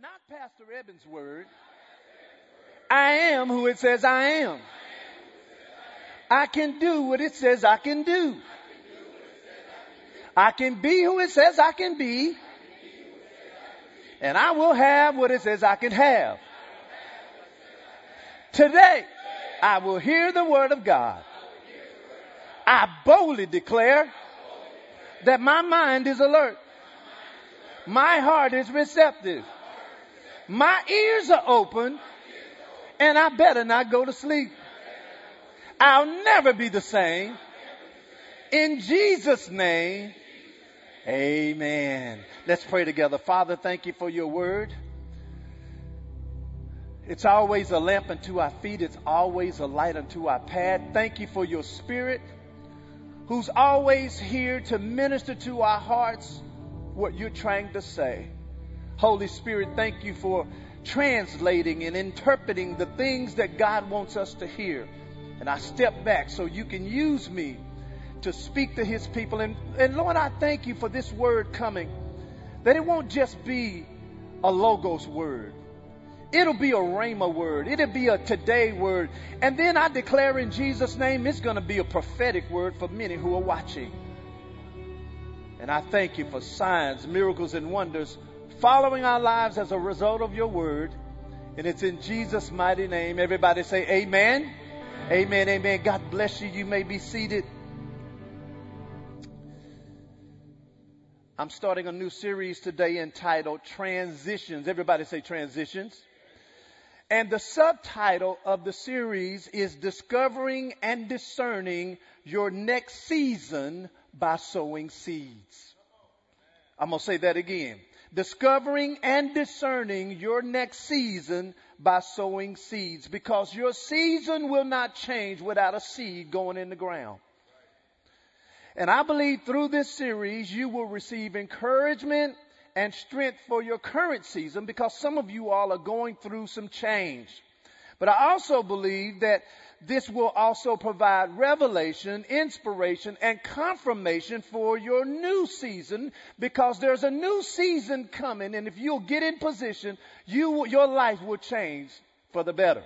not Pastor Evans' word. I am who it says I am. I can do what it says I can do. I can be who it says I can be. And I will have what it says I can have. Today, I will hear the word of God. I boldly declare that my mind is alert. My heart is receptive. My ears are open and I better not go to sleep. I'll never be the same. In Jesus' name, amen. Let's pray together. Father, thank you for your word. It's always a lamp unto our feet. It's always a light unto our path. Thank you for your spirit who's always here to minister to our hearts what you're trying to say. Holy Spirit, thank you for translating and interpreting the things that God wants us to hear. And I step back so you can use me to speak to his people. And, and Lord, I thank you for this word coming, that it won't just be a logos word. It'll be a rhema word. It'll be a today word. And then I declare in Jesus' name, it's going to be a prophetic word for many who are watching. And I thank you for signs, miracles, and wonders following our lives as a result of your word. And it's in Jesus' mighty name. Everybody say amen. Amen. Amen. God bless you. You may be seated. I'm starting a new series today entitled Transitions. Everybody say transitions. And the subtitle of the series is Discovering and Discerning Your Next Season by Sowing Seeds. I'm going to say that again discovering and discerning your next season by sowing seeds because your season will not change without a seed going in the ground. And I believe through this series you will receive encouragement and strength for your current season because some of you all are going through some change. But I also believe that this will also provide revelation, inspiration, and confirmation for your new season because there's a new season coming and if you'll get in position, you, your life will change for the better.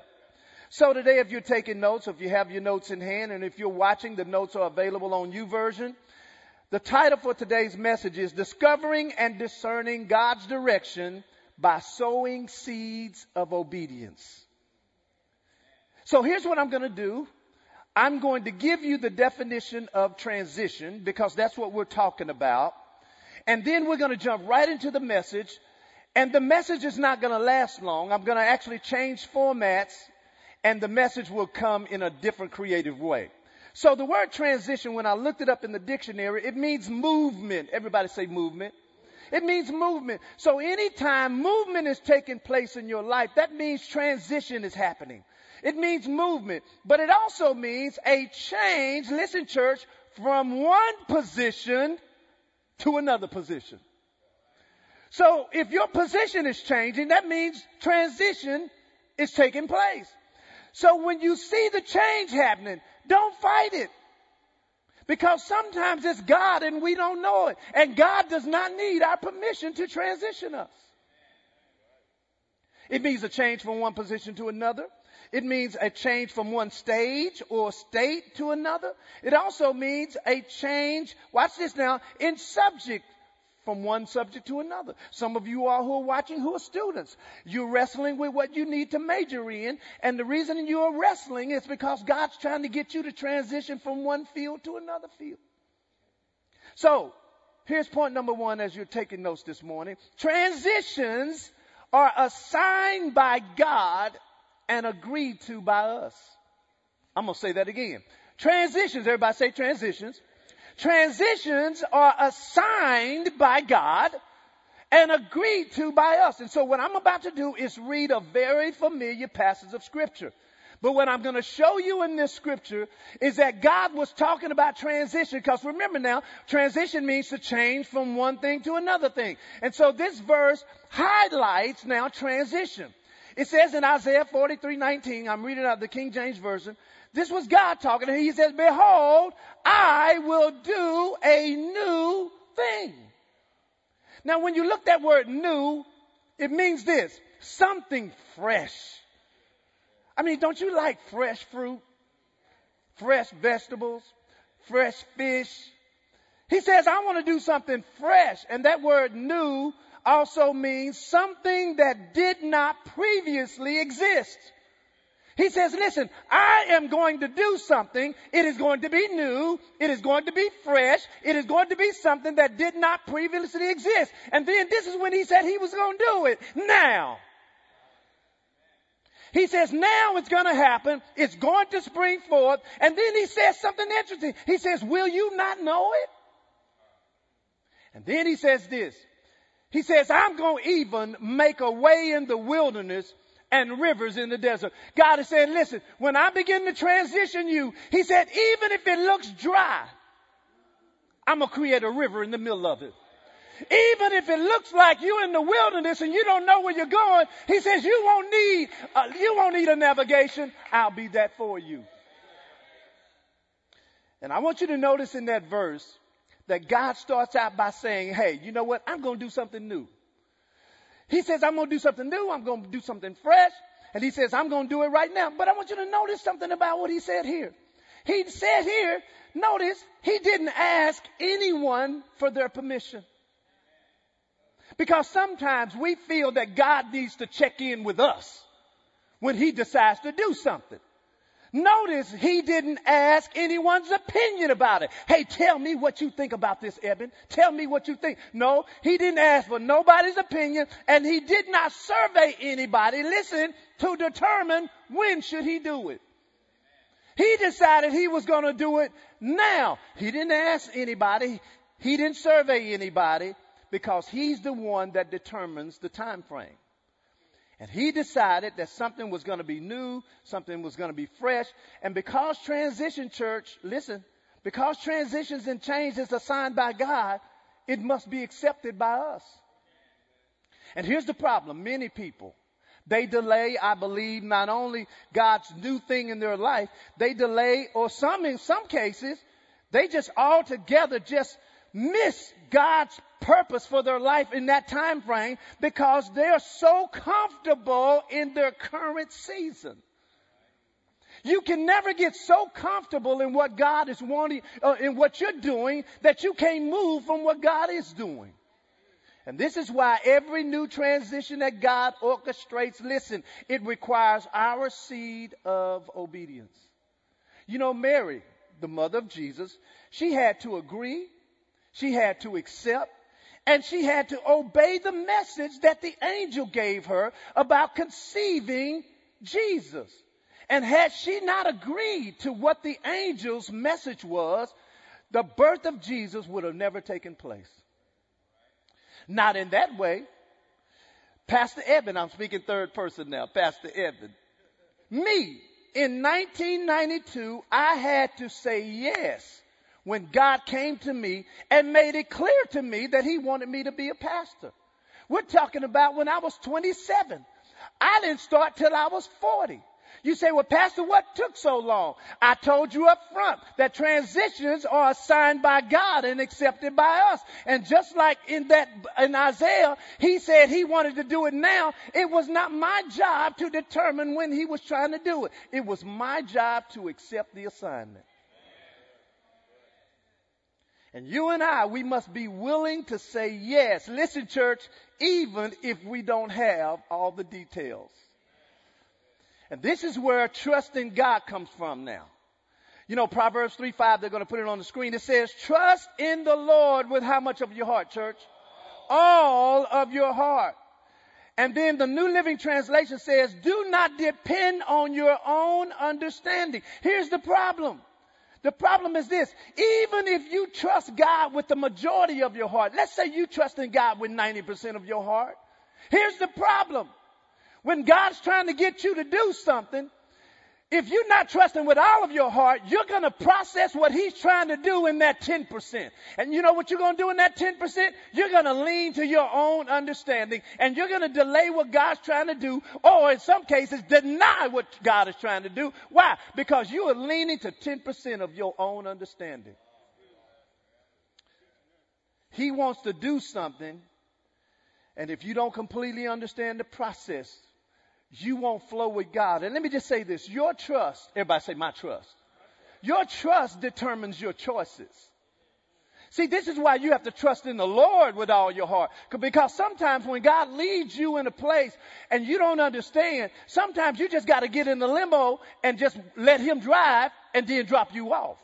So today, if you're taking notes, if you have your notes in hand, and if you're watching, the notes are available on YouVersion. The title for today's message is Discovering and Discerning God's Direction by Sowing Seeds of Obedience. So here's what I'm going to do. I'm going to give you the definition of transition because that's what we're talking about. And then we're going to jump right into the message. And the message is not going to last long. I'm going to actually change formats and the message will come in a different creative way. So the word transition, when I looked it up in the dictionary, it means movement. Everybody say movement. It means movement. So anytime movement is taking place in your life, that means transition is happening. It means movement, but it also means a change, listen church, from one position to another position. So if your position is changing, that means transition is taking place. So when you see the change happening, don't fight it. Because sometimes it's God and we don't know it. And God does not need our permission to transition us. It means a change from one position to another. It means a change from one stage or state to another. It also means a change, watch this now, in subject from one subject to another. Some of you all who are watching who are students, you're wrestling with what you need to major in, and the reason you're wrestling is because God's trying to get you to transition from one field to another field. So, here's point number one as you're taking notes this morning. Transitions are assigned by God and agreed to by us. I'm going to say that again. Transitions, everybody say transitions. Transitions are assigned by God and agreed to by us. And so what I'm about to do is read a very familiar passage of scripture. But what I'm going to show you in this scripture is that God was talking about transition because remember now, transition means to change from one thing to another thing. And so this verse highlights now transition. It says in Isaiah 43, 19, I'm reading out the King James Version. This was God talking. And he says, behold, I will do a new thing. Now when you look that word new, It means this something fresh. I mean, don't you like fresh fruit, fresh vegetables, fresh fish? He says, I want to do something fresh. And that word new also means something that did not previously exist. He says, listen, I am going to do something. It is going to be new. It is going to be fresh. It is going to be something that did not previously exist. And then this is when he said he was going to do it. Now. He says, now it's going to happen. It's going to spring forth. And then he says something interesting. He says, will you not know it? And then he says this. He says, I'm going to even make a way in the wilderness and rivers in the desert. God is saying, listen, when I begin to transition you, He said, even if it looks dry, I'm going to create a river in the middle of it. Even if it looks like you're in the wilderness and you don't know where you're going, He says, you won't need, uh, you won't need a navigation. I'll be that for you. And I want you to notice in that verse that God starts out by saying, hey, you know what? I'm going to do something new. He says, I'm going to do something new. I'm going to do something fresh. And he says, I'm going to do it right now. But I want you to notice something about what he said here. He said here, notice, he didn't ask anyone for their permission. Because sometimes we feel that God needs to check in with us when he decides to do something. Notice he didn't ask anyone's opinion about it. Hey, tell me what you think about this, Eben. Tell me what you think. No, he didn't ask for nobody's opinion and he did not survey anybody, listen, to determine when should he do it. He decided he was going to do it now. He didn't ask anybody. He didn't survey anybody because he's the one that determines the time frame. And he decided that something was going to be new, something was going to be fresh. And because transition church, listen, because transitions and change is assigned by God, it must be accepted by us. And here's the problem. Many people, they delay, I believe, not only God's new thing in their life, they delay, or some, in some cases, they just altogether just miss God's purpose for their life in that time frame because they're so comfortable in their current season. You can never get so comfortable in what God is wanting, uh, in what you're doing, that you can't move from what God is doing. And this is why every new transition that God orchestrates, listen, it requires our seed of obedience. You know, Mary, the mother of Jesus, she had to agree she had to accept and she had to obey the message that the angel gave her about conceiving Jesus. And had she not agreed to what the angel's message was, the birth of Jesus would have never taken place. Not in that way. Pastor Evan, I'm speaking third person now, Pastor Evan. Me, in 1992, I had to say yes when God came to me and made it clear to me that he wanted me to be a pastor. We're talking about when I was 27. I didn't start till I was 40. You say, well, Pastor, what took so long? I told you up front that transitions are assigned by God and accepted by us. And just like in that, in Isaiah, he said he wanted to do it now. It was not my job to determine when he was trying to do it. It was my job to accept the assignment. And you and I, we must be willing to say yes. Listen, church, even if we don't have all the details. And this is where trust in God comes from now. You know, Proverbs 3 5, they're going to put it on the screen. It says, Trust in the Lord with how much of your heart, church? All of your heart. And then the New Living Translation says, Do not depend on your own understanding. Here's the problem. The problem is this. Even if you trust God with the majority of your heart, let's say you trust in God with 90% of your heart. Here's the problem. When God's trying to get you to do something, if you're not trusting with all of your heart, you're going to process what he's trying to do in that 10%. And you know what you're going to do in that 10%? You're going to lean to your own understanding and you're going to delay what God's trying to do or in some cases deny what God is trying to do. Why? Because you are leaning to 10% of your own understanding. He wants to do something And if you don't completely understand the process, you won't flow with God. And let me just say this your trust, everybody say, my trust. Your trust determines your choices. See, this is why you have to trust in the Lord with all your heart. Because sometimes when God leads you in a place and you don't understand, sometimes you just got to get in the limo and just let Him drive and then drop you off.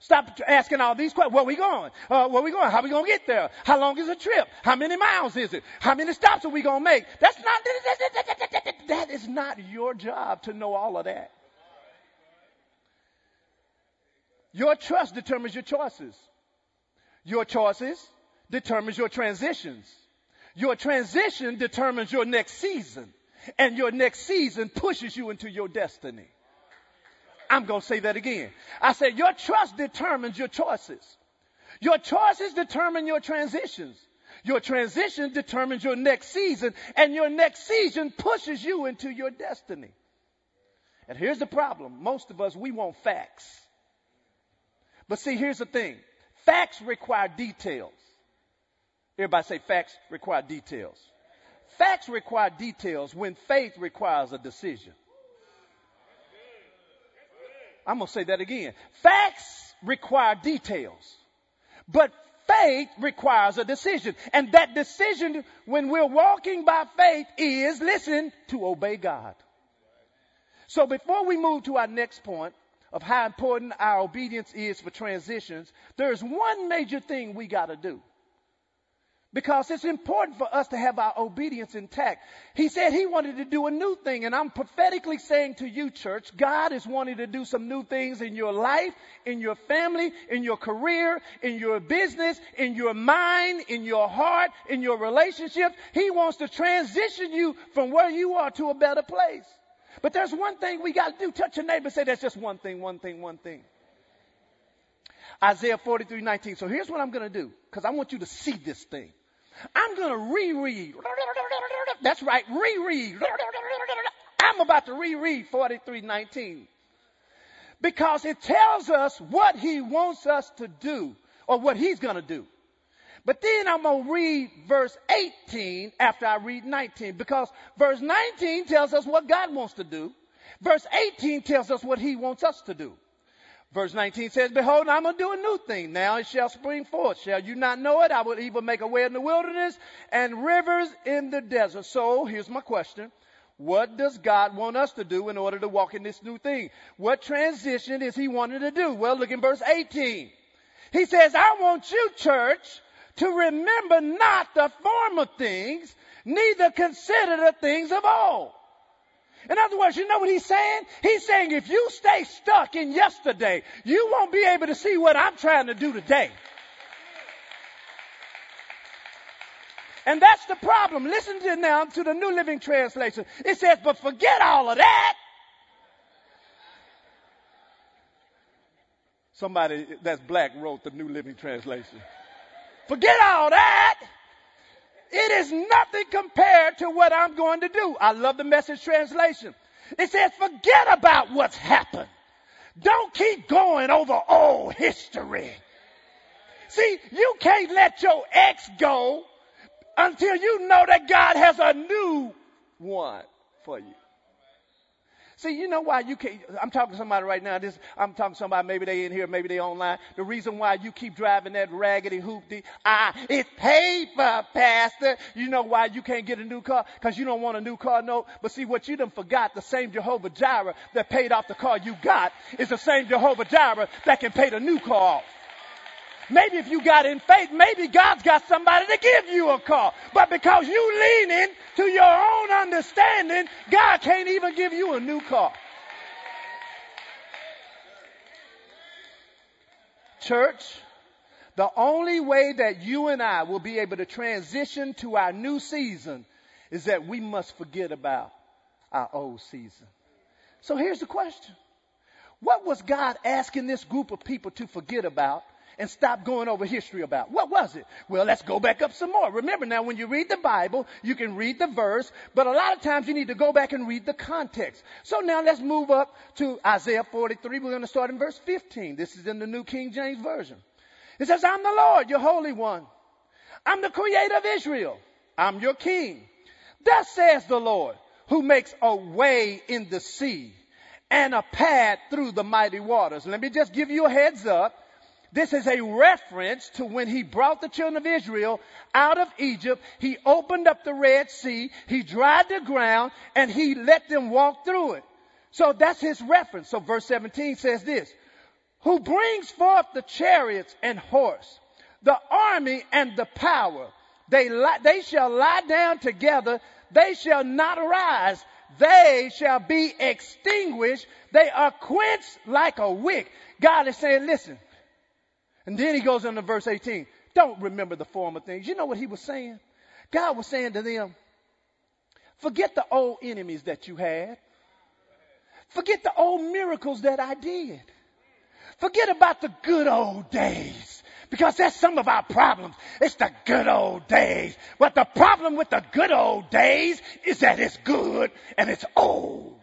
Stop asking all these questions. Where we going? Uh, where we going? How we going to get there? How long is the trip? How many miles is it? How many stops are we going to make? That's not, that is not your job to know all of that. Your trust determines your choices. Your choices determines your transitions. Your transition determines your next season. And your next season pushes you into your destiny. I'm going to say that again. I said your trust determines your choices. Your choices determine your transitions. Your transition determines your next season and your next season pushes you into your destiny. And here's the problem. Most of us, we want facts. But see, here's the thing. Facts require details. Everybody say facts require details. Facts require details when faith requires a decision. I'm going to say that again. Facts require details, but faith requires a decision. And that decision when we're walking by faith is, listen, to obey God. So before we move to our next point, of how important our obedience is for transitions, there's one major thing we got to do. Because it's important for us to have our obedience intact. He said he wanted to do a new thing, and I'm prophetically saying to you, church, God is wanting to do some new things in your life, in your family, in your career, in your business, in your mind, in your heart, in your relationships. He wants to transition you from where you are to a better place. But there's one thing we got to do. Touch your neighbor say, that's just one thing, one thing, one thing. Isaiah 43, 19. So here's what I'm going to do, because I want you to see this thing. I'm going to reread. That's right, reread. I'm about to reread 43, 19. Because it tells us what he wants us to do, or what he's going to do. But then I'm going to read verse 18 after I read 19 because verse 19 tells us what God wants to do. Verse 18 tells us what he wants us to do. Verse 19 says, Behold, I'm going to do a new thing. Now it shall spring forth. Shall you not know it? I will even make a way in the wilderness and rivers in the desert. So here's my question. What does God want us to do in order to walk in this new thing? What transition is he wanting to do? Well, look in verse 18. He says, I want you, church, to remember not the former things, neither consider the things of old. In other words, you know what he's saying? He's saying if you stay stuck in yesterday, you won't be able to see what I'm trying to do today. And that's the problem. Listen to now to the New Living Translation. It says, but forget all of that. Somebody that's black wrote the New Living Translation. Forget all that. It is nothing compared to what I'm going to do. I love the message translation. It says, forget about what's happened. Don't keep going over old history. See, you can't let your ex go until you know that God has a new one for you. See, you know why you can't, I'm talking to somebody right now, this, I'm talking to somebody, maybe they in here, maybe they online. The reason why you keep driving that raggedy hoopty, ah, it's paper, pastor. You know why you can't get a new car? Cause you don't want a new car, no. But see, what you done forgot, the same Jehovah Jireh that paid off the car you got is the same Jehovah Jireh that can pay the new car off. Maybe if you got in faith, maybe God's got somebody to give you a car. But because you leaning to your own understanding, God can't even give you a new car. Church, the only way that you and I will be able to transition to our new season is that we must forget about our old season. So here's the question. What was God asking this group of people to forget about and stop going over history about. What was it? Well, let's go back up some more. Remember now, when you read the Bible, you can read the verse, but a lot of times you need to go back and read the context. So now let's move up to Isaiah 43. We're going to start in verse 15. This is in the New King James Version. It says, I'm the Lord, your Holy One. I'm the creator of Israel. I'm your king. Thus says the Lord, who makes a way in the sea and a path through the mighty waters. Let me just give you a heads up. This is a reference to when he brought the children of Israel out of Egypt. He opened up the Red Sea, he dried the ground, and he let them walk through it. So that's his reference. So verse 17 says this, who brings forth the chariots and horse, the army and the power. They, they shall lie down together. They shall not arise. They shall be extinguished. They are quenched like a wick. God is saying, listen. And then he goes into verse 18. Don't remember the former things. You know what he was saying? God was saying to them, forget the old enemies that you had. Forget the old miracles that I did. Forget about the good old days. Because that's some of our problems. It's the good old days. But the problem with the good old days is that it's good and it's old.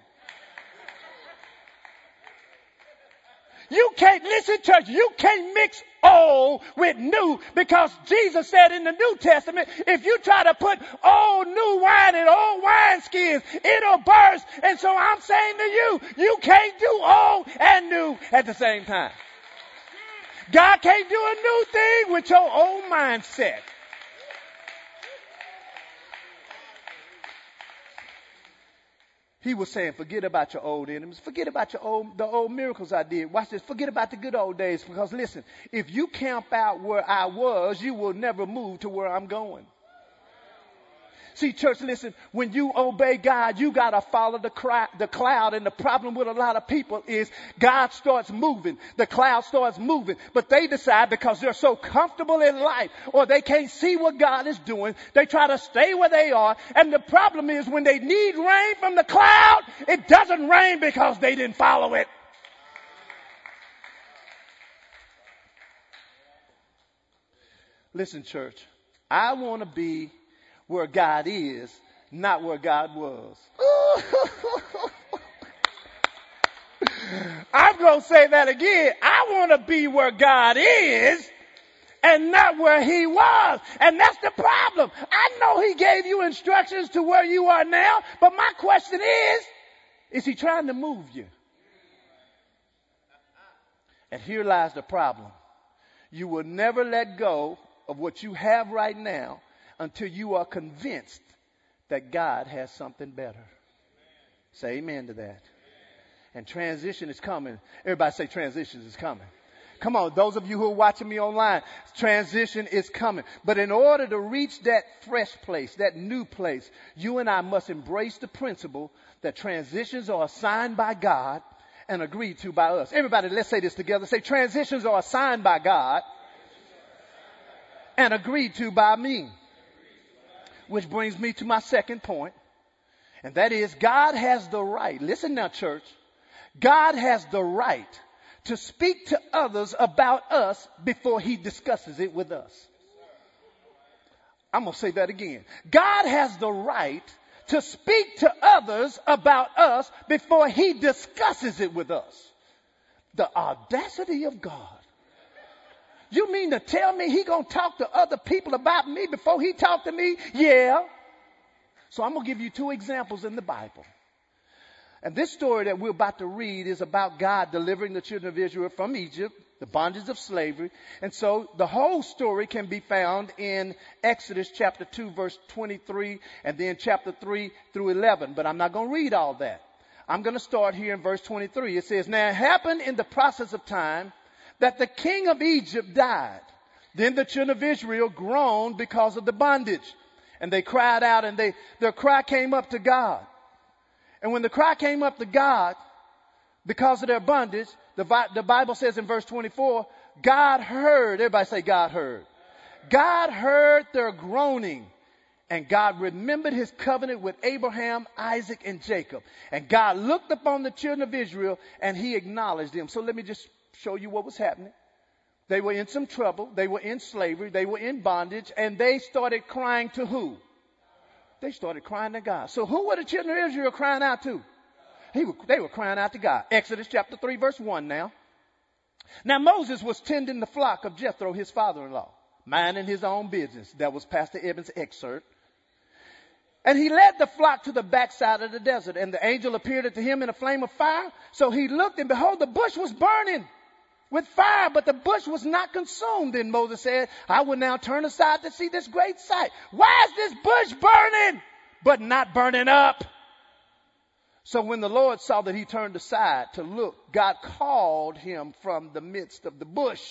You can't, listen church, you can't mix old with new because Jesus said in the New Testament, if you try to put old new wine in old wine skins, it'll burst. And so I'm saying to you, you can't do old and new at the same time. God can't do a new thing with your old mindset. He was saying, forget about your old enemies. Forget about your old, the old miracles I did. Watch this. Forget about the good old days because listen, if you camp out where I was, you will never move to where I'm going. See, church, listen, when you obey God, you gotta follow the, cry, the cloud. And the problem with a lot of people is God starts moving. The cloud starts moving. But they decide because they're so comfortable in life or they can't see what God is doing, they try to stay where they are. And the problem is when they need rain from the cloud, it doesn't rain because they didn't follow it. Listen, church, I want to be where God is, not where God was. I'm going to say that again. I want to be where God is and not where he was. And that's the problem. I know he gave you instructions to where you are now, but my question is, is he trying to move you? And here lies the problem. You will never let go of what you have right now until you are convinced that God has something better. Say amen to that. And transition is coming. Everybody say transition is coming. Come on, those of you who are watching me online, transition is coming. But in order to reach that fresh place, that new place, you and I must embrace the principle that transitions are assigned by God and agreed to by us. Everybody, let's say this together. Say transitions are assigned by God and agreed to by me. Which brings me to my second point, and that is God has the right, listen now, church, God has the right to speak to others about us before he discusses it with us. I'm going to say that again. God has the right to speak to others about us before he discusses it with us. The audacity of God. You mean to tell me he gonna talk to other people about me before he talk to me? Yeah. So I'm gonna give you two examples in the Bible. And this story that we're about to read is about God delivering the children of Israel from Egypt, the bondage of slavery. And so the whole story can be found in Exodus chapter 2 verse 23 and then chapter 3 through 11. But I'm not going to read all that. I'm going to start here in verse 23. It says, Now it happened in the process of time that the king of Egypt died. Then the children of Israel groaned because of the bondage. And they cried out and they, their cry came up to God. And when the cry came up to God, because of their bondage, the, the Bible says in verse 24, God heard, everybody say God heard. God heard their groaning and God remembered his covenant with Abraham, Isaac, and Jacob. And God looked upon the children of Israel and he acknowledged them. So let me just show you what was happening. They were in some trouble. They were in slavery. They were in bondage. And they started crying to who? They started crying to God. So who were the children of Israel crying out to? Were, they were crying out to God. Exodus chapter 3 verse 1 now. Now Moses was tending the flock of Jethro, his father-in-law, minding his own business. That was Pastor Evans' excerpt. And he led the flock to the backside of the desert, and the angel appeared unto him in a flame of fire. So he looked, and behold, the bush was burning with fire, but the bush was not consumed. Then Moses said, I will now turn aside to see this great sight. Why is this bush burning, but not burning up? So when the Lord saw that he turned aside to look, God called him from the midst of the bush.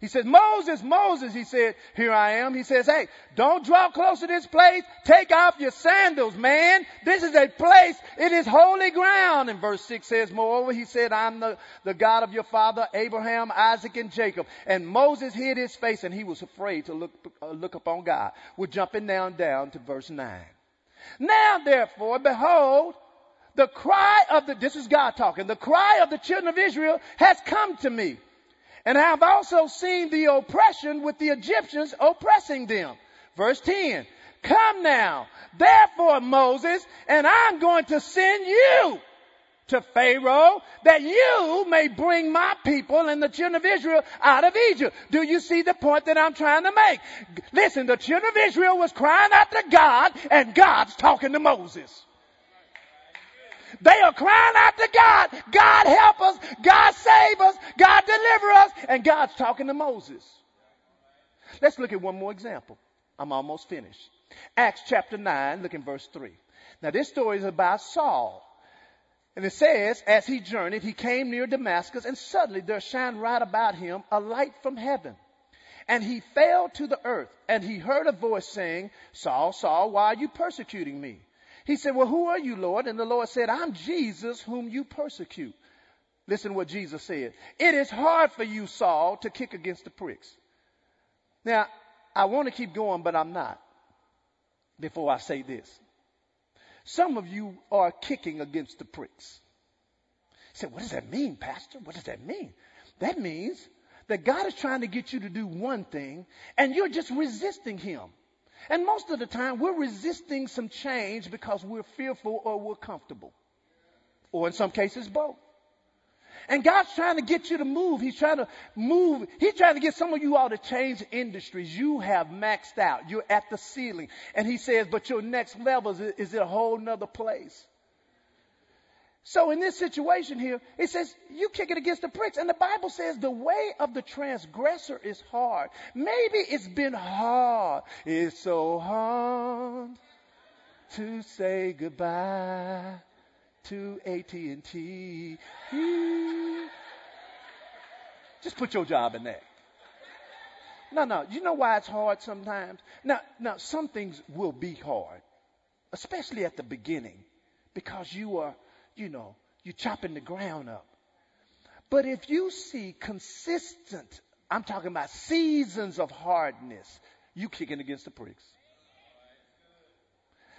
He says, Moses, Moses, he said, here I am. He says, hey, don't draw close to this place. Take off your sandals, man. This is a place, it is holy ground. And verse 6 says, moreover, he said, I'm the, the God of your father, Abraham, Isaac, and Jacob. And Moses hid his face and he was afraid to look, uh, look upon God. We're jumping down, down to verse 9. Now therefore, behold, the cry of the, this is God talking, the cry of the children of Israel has come to me. And I have also seen the oppression with the Egyptians oppressing them. Verse 10. Come now, therefore Moses, and I'm going to send you to Pharaoh that you may bring my people and the children of Israel out of Egypt. Do you see the point that I'm trying to make? Listen, the children of Israel was crying out to God and God's talking to Moses. They are crying out to God. God help us. God save us. God deliver us. And God's talking to Moses. Let's look at one more example. I'm almost finished. Acts chapter 9, look in verse 3. Now this story is about Saul. And it says, as he journeyed, he came near Damascus, and suddenly there shined right about him a light from heaven. And he fell to the earth, and he heard a voice saying, Saul, Saul, why are you persecuting me? He said, Well, who are you, Lord? And the Lord said, I'm Jesus whom you persecute. Listen to what Jesus said. It is hard for you, Saul, to kick against the pricks. Now, I want to keep going, but I'm not before I say this. Some of you are kicking against the pricks. He said, What does that mean, Pastor? What does that mean? That means that God is trying to get you to do one thing and you're just resisting Him. And most of the time, we're resisting some change because we're fearful or we're comfortable. Or in some cases, both. And God's trying to get you to move. He's trying to move. He's trying to get some of you all to change industries. You have maxed out. You're at the ceiling. And he says, but your next level is, is a whole nother place. So in this situation here, it says you kick it against the pricks. And the Bible says the way of the transgressor is hard. Maybe it's been hard. It's so hard to say goodbye to AT&T. Just put your job in there. No, no. You know why it's hard sometimes? Now, now some things will be hard, especially at the beginning, because you are you know, you're chopping the ground up. But if you see consistent, I'm talking about seasons of hardness, you kicking against the pricks.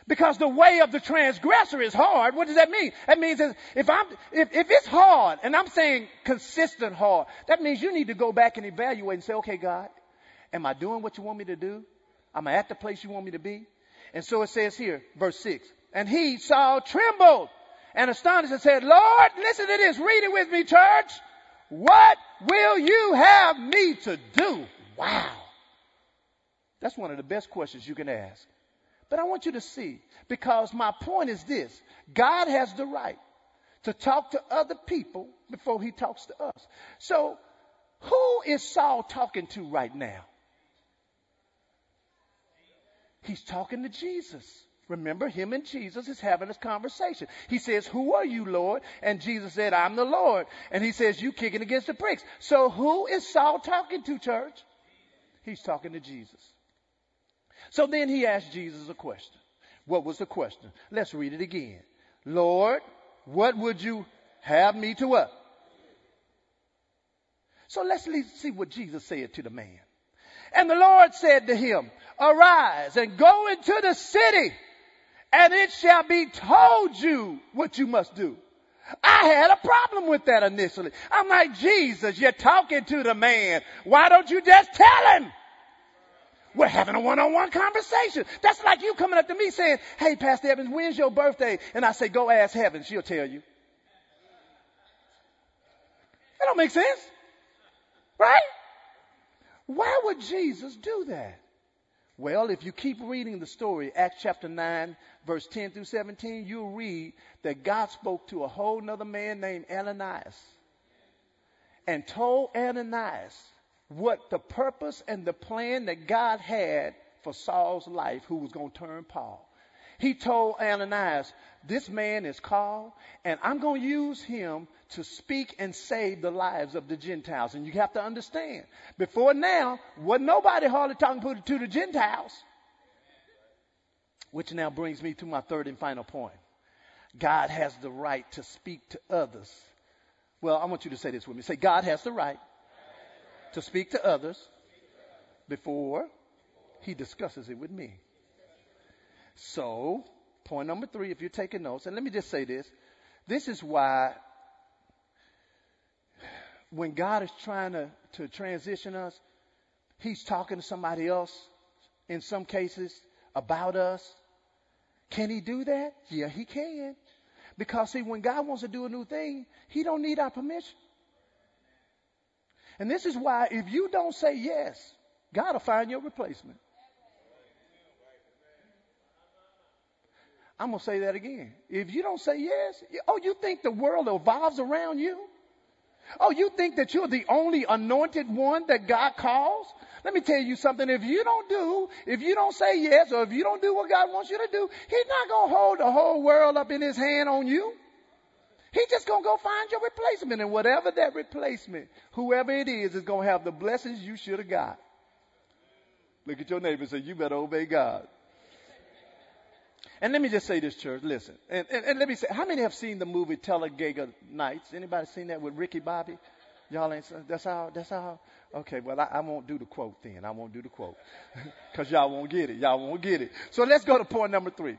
Because the way of the transgressor is hard. What does that mean? That means if I'm, if, if it's hard, and I'm saying consistent hard, that means you need to go back and evaluate and say, okay, God, am I doing what you want me to do? Am I at the place you want me to be? And so it says here, verse six, and he, Saul, trembled and astonished and said, Lord, listen to this. Read it with me, church. What will you have me to do? Wow. That's one of the best questions you can ask. But I want you to see, because my point is this God has the right to talk to other people before he talks to us. So, who is Saul talking to right now? He's talking to Jesus. Remember, him and Jesus is having this conversation. He says, Who are you, Lord? And Jesus said, I'm the Lord. And he says, You kicking against the bricks. So who is Saul talking to, church? He's talking to Jesus. So then he asked Jesus a question. What was the question? Let's read it again. Lord, what would you have me to what? So let's see what Jesus said to the man. And the Lord said to him, Arise and go into the city and it shall be told you what you must do. I had a problem with that initially. I'm like, Jesus, you're talking to the man. Why don't you just tell him? We're having a one-on-one conversation. That's like you coming up to me saying, hey, Pastor Evans, when's your birthday? And I say, go ask heaven. She'll tell you. That don't make sense. Right? Why would Jesus do that? Well, if you keep reading the story, Acts chapter 9, verse 10 through 17, you'll read that God spoke to a whole nother man named Ananias and told Ananias what the purpose and the plan that God had for Saul's life, who was going to turn Paul. He told Ananias, This man is called, and I'm going to use him to speak and save the lives of the Gentiles. And you have to understand, before now, wasn't nobody hardly talking to the Gentiles. Which now brings me to my third and final point. God has the right to speak to others. Well, I want you to say this with me. Say, God has the right to speak to others before he discusses it with me. So, point number three, if you're taking notes, and let me just say this. This is why when God is trying to, to transition us, He's talking to somebody else in some cases about us. Can He do that? Yeah, He can. Because see, when God wants to do a new thing, He don't need our permission. And this is why if you don't say yes, God will find your replacement. I'm going to say that again. If you don't say yes, oh, you think the world evolves around you? Oh, you think that you're the only anointed one that God calls? Let me tell you something. If you don't do, if you don't say yes, or if you don't do what God wants you to do, He's not going to hold the whole world up in His hand on you. He's just going to go find your replacement. And whatever that replacement, whoever it is, is going to have the blessings you should have got. Look at your neighbor and say, you better obey God. And let me just say this, church. Listen, and, and, and let me say, how many have seen the movie Talladega Nights? Anybody seen that with Ricky Bobby? Y'all ain't. That's how. That's how. Okay. Well, I, I won't do the quote then. I won't do the quote because y'all won't get it. Y'all won't get it. So let's go to point number three.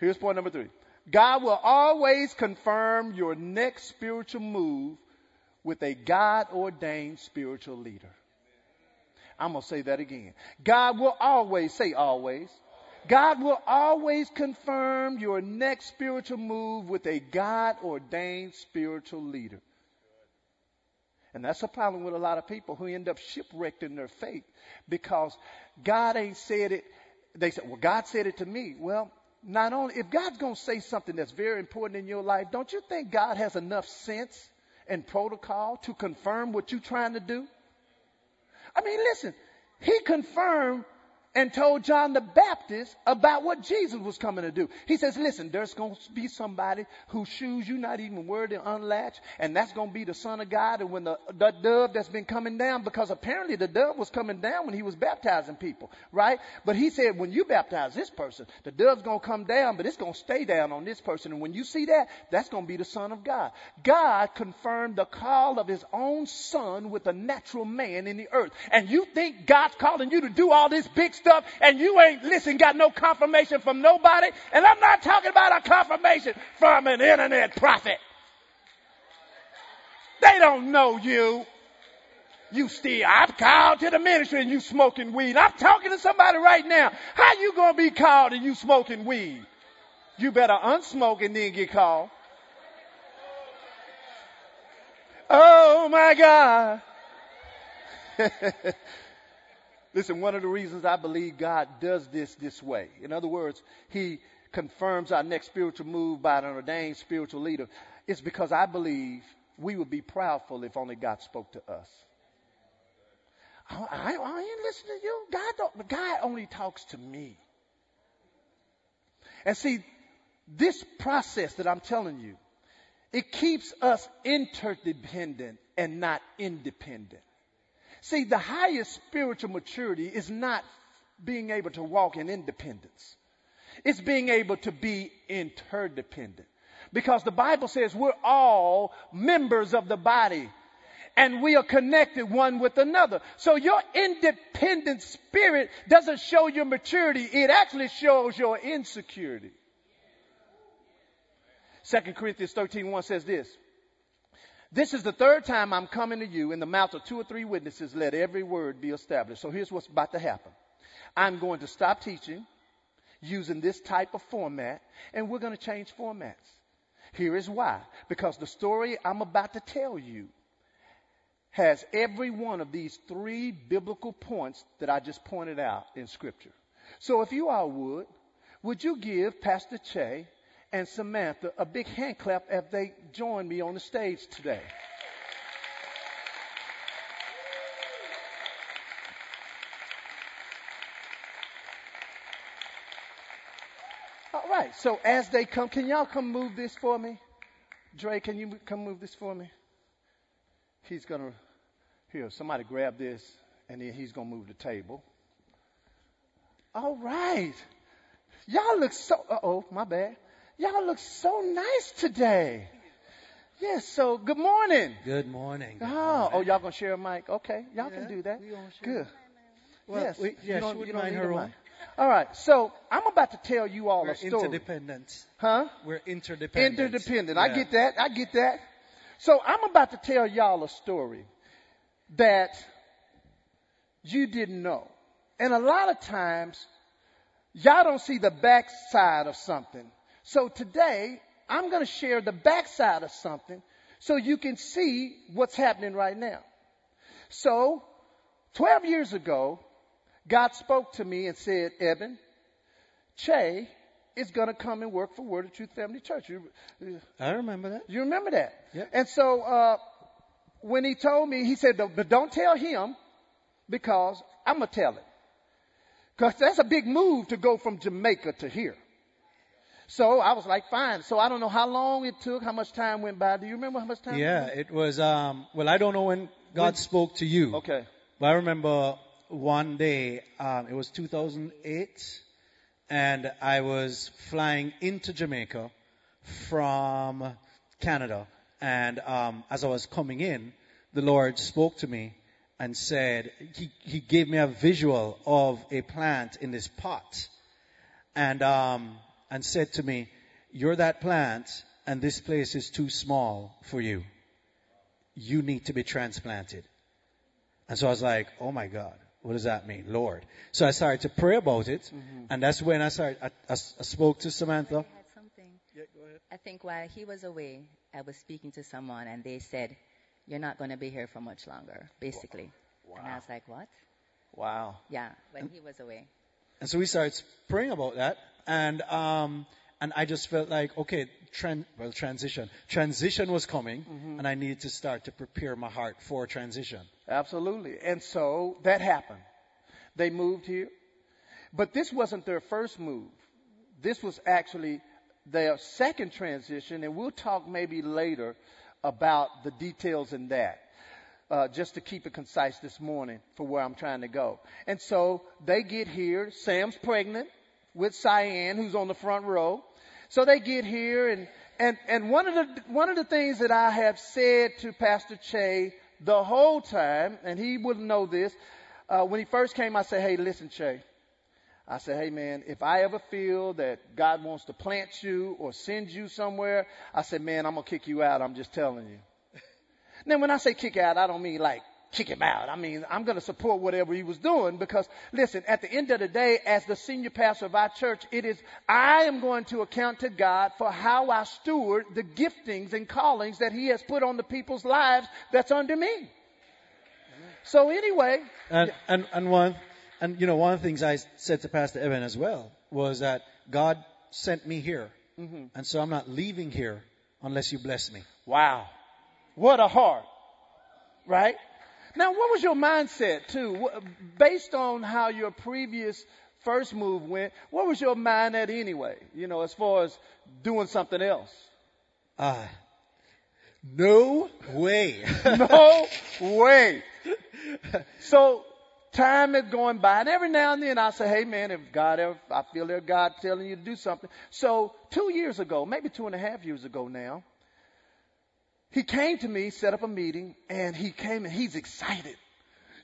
Here's point number three. God will always confirm your next spiritual move with a God ordained spiritual leader. I'm going to say that again. God will always, say always, God will always confirm your next spiritual move with a God ordained spiritual leader. And that's a problem with a lot of people who end up shipwrecked in their faith because God ain't said it. They said, well, God said it to me. Well, not only, if God's going to say something that's very important in your life, don't you think God has enough sense and protocol to confirm what you're trying to do? I mean, listen, He confirmed and told John the Baptist about what Jesus was coming to do. He says, listen, there's going to be somebody whose shoes you're not even worried to unlatch, and that's going to be the Son of God. And when the, the dove that's been coming down, because apparently the dove was coming down when he was baptizing people, right? But he said, when you baptize this person, the dove's going to come down, but it's going to stay down on this person. And when you see that, that's going to be the Son of God. God confirmed the call of his own Son with a natural man in the earth. And you think God's calling you to do all this big stuff and you ain't, listen, got no confirmation from nobody. And I'm not talking about a confirmation from an internet prophet. They don't know you. You still, I'm called to the ministry and you smoking weed. I'm talking to somebody right now. How you gonna be called and you smoking weed? You better unsmoke and then get called. Oh my God. Listen, one of the reasons I believe God does this this way, in other words, He confirms our next spiritual move by an ordained spiritual leader, is because I believe we would be proudful if only God spoke to us. I, I, I ain't listening to you. God, don't, God only talks to me. And see, this process that I'm telling you, it keeps us interdependent and not independent. See, the highest spiritual maturity is not being able to walk in independence. It's being able to be interdependent. Because the Bible says we're all members of the body and we are connected one with another. So your independent spirit doesn't show your maturity. It actually shows your insecurity. 2 Corinthians 13, 1 says this. This is the third time I'm coming to you in the mouth of two or three witnesses. Let every word be established. So here's what's about to happen. I'm going to stop teaching using this type of format and we're going to change formats. Here is why. Because the story I'm about to tell you has every one of these three biblical points that I just pointed out in scripture. So if you all would, would you give Pastor Che and Samantha a big hand clap as they join me on the stage today? All right, so as they come, can y'all come move this for me? Dre, can you come move this for me? He's going to, here, somebody grab this, and then he's going to move the table. All right. Y'all look so, uh oh, my bad. Y'all look so nice today. Yes, so good morning. Good morning. Good oh, morning. oh, y'all gonna share a mic? Okay, y'all Yeah, can do that. Good. Well, yes. we- you don't, you don't mind her own. All right, so I'm about to tell you all We're a story. interdependent. Huh? We're interdependent. Interdependent. I get that. I get that. So I'm about to tell y'all a story that you didn't know. And a lot of times, y'all don't see the backside of something. So today, I'm going to share the backside of something so you can see what's happening right now. So, 12 years ago, God spoke to me and said, Eben, Che is going to come and work for Word of Truth Family Church. You, I remember that. you remember that? Yep. And so uh, when he told me, he said, but don't tell him because I'm going to tell him. Because that's a big move to go from Jamaica to here. So I was like, fine. So I don't know how long it took, how much time went by. Do you remember how much time? Yeah, it was. Um, well, I don't know when God When- spoke to you. Okay. but I remember one day. Um, it was 2008, and I was flying into Jamaica from Canada, and um, as I was coming in, the Lord spoke to me and said He He gave me a visual of a plant in this pot, and um, and said to me, "You're that plant, and this place is too small for you. You need to be transplanted." And so I was like, "Oh my God, what does that mean, Lord?" So I started to pray about it, mm-hmm. and that's when I started. I, I, I spoke to Samantha. I had something. Yeah, go ahead. I think while he was away, I was speaking to someone and they said, You're not going to be here for much longer, basically. Wow. And I was like, What? Wow. Yeah, when he was away. And so we started praying about that, and um, and I just felt like, okay, tran- well, transition, transition was coming, and I needed to start to prepare my heart for transition. Absolutely. And so that happened. They moved here. But this wasn't their first move. This was actually their second transition, and we'll talk maybe later about the details in that. Uh, just to keep it concise this morning for where I'm trying to go. And so they get here. Sam's pregnant with Cyan, who's on the front row. So they get here, and and and one of the one of the things that I have said to Pastor Che the whole time, and he wouldn't know this. Uh, when he first came, I said, "Hey, listen, Che." I said, "Hey, man, if I ever feel that God wants to plant you or send you somewhere, I said, man, I'm gonna kick you out. I'm just telling you." Now, when I say kick out, I don't mean like kick him out. I mean, I'm going to support whatever he was doing because, listen, at the end of the day, as the senior pastor of our church, it is, I am going to account to God for how I steward the giftings and callings that he has put on the people's lives that's under me. So anyway, And, and, and one, and you know, one of the things I said to Pastor Eben as well was that God sent me here. Mm-hmm. And so I'm not leaving here unless you bless me. wow, what a heart, right? Now, what was your mindset too? Based on how your previous first move went, what was your mind at anyway? You know, as far as doing something else. Ah, no way. No way. So time is going by, and every now and then I say, "Hey, man, if God ever, I feel that God telling you to do something." So two years ago, maybe two and a half years ago now, he came to me, set up a meeting, and he came and he's excited.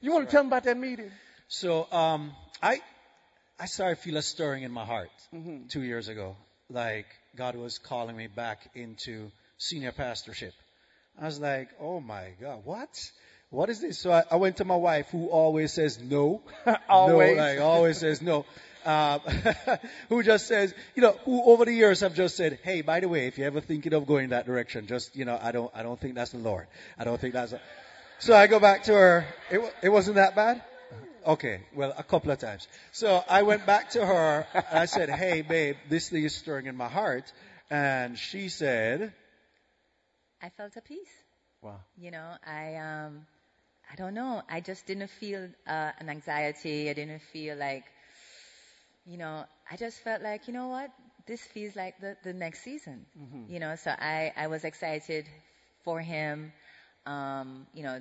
You want to tell him about that meeting? So um, I I started to feel a stirring in my heart two years ago. Like God was calling me back into senior pastorship. I was like, oh my God, what? What is this? So I, I went to my wife, who always says no, Always. no, like always says no. Um, who just says, you know, who over the years have just said, hey, by the way, if you're ever thinking of going that direction, just, you know, I don't, I don't think that's the Lord. I don't think that's. A... So I go back to her. It, it wasn't that bad. Okay, well, a couple of times. So I went back to her and I said, hey, babe, this thing is stirring in my heart. And she said, I felt a peace. Wow. You know, I, um, I don't know. I just didn't feel uh, an anxiety. I didn't feel like, you know, I just felt like, you know what? This feels like the, the next season. Mm-hmm. You know, so I, I was excited for him. Um, you know,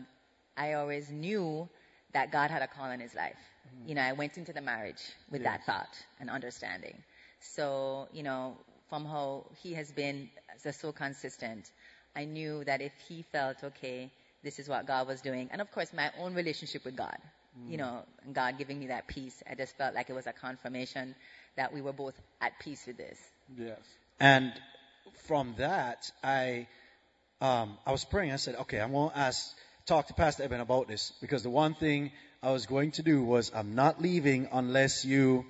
I always knew that God had a call in his life. Mm-hmm. You know, I went into the marriage with yes. that thought and understanding. So, you know, from how he has been so consistent, I knew that if he felt okay, this is what God was doing. And of course, my own relationship with God, mm. you know, God giving me that peace. I just felt like it was a confirmation that we were both at peace with this. Yes. And from that, I, um, I was praying. I said, okay, I'm going to ask, talk to Pastor Eben about this because the one thing I was going to do was I'm not leaving unless you,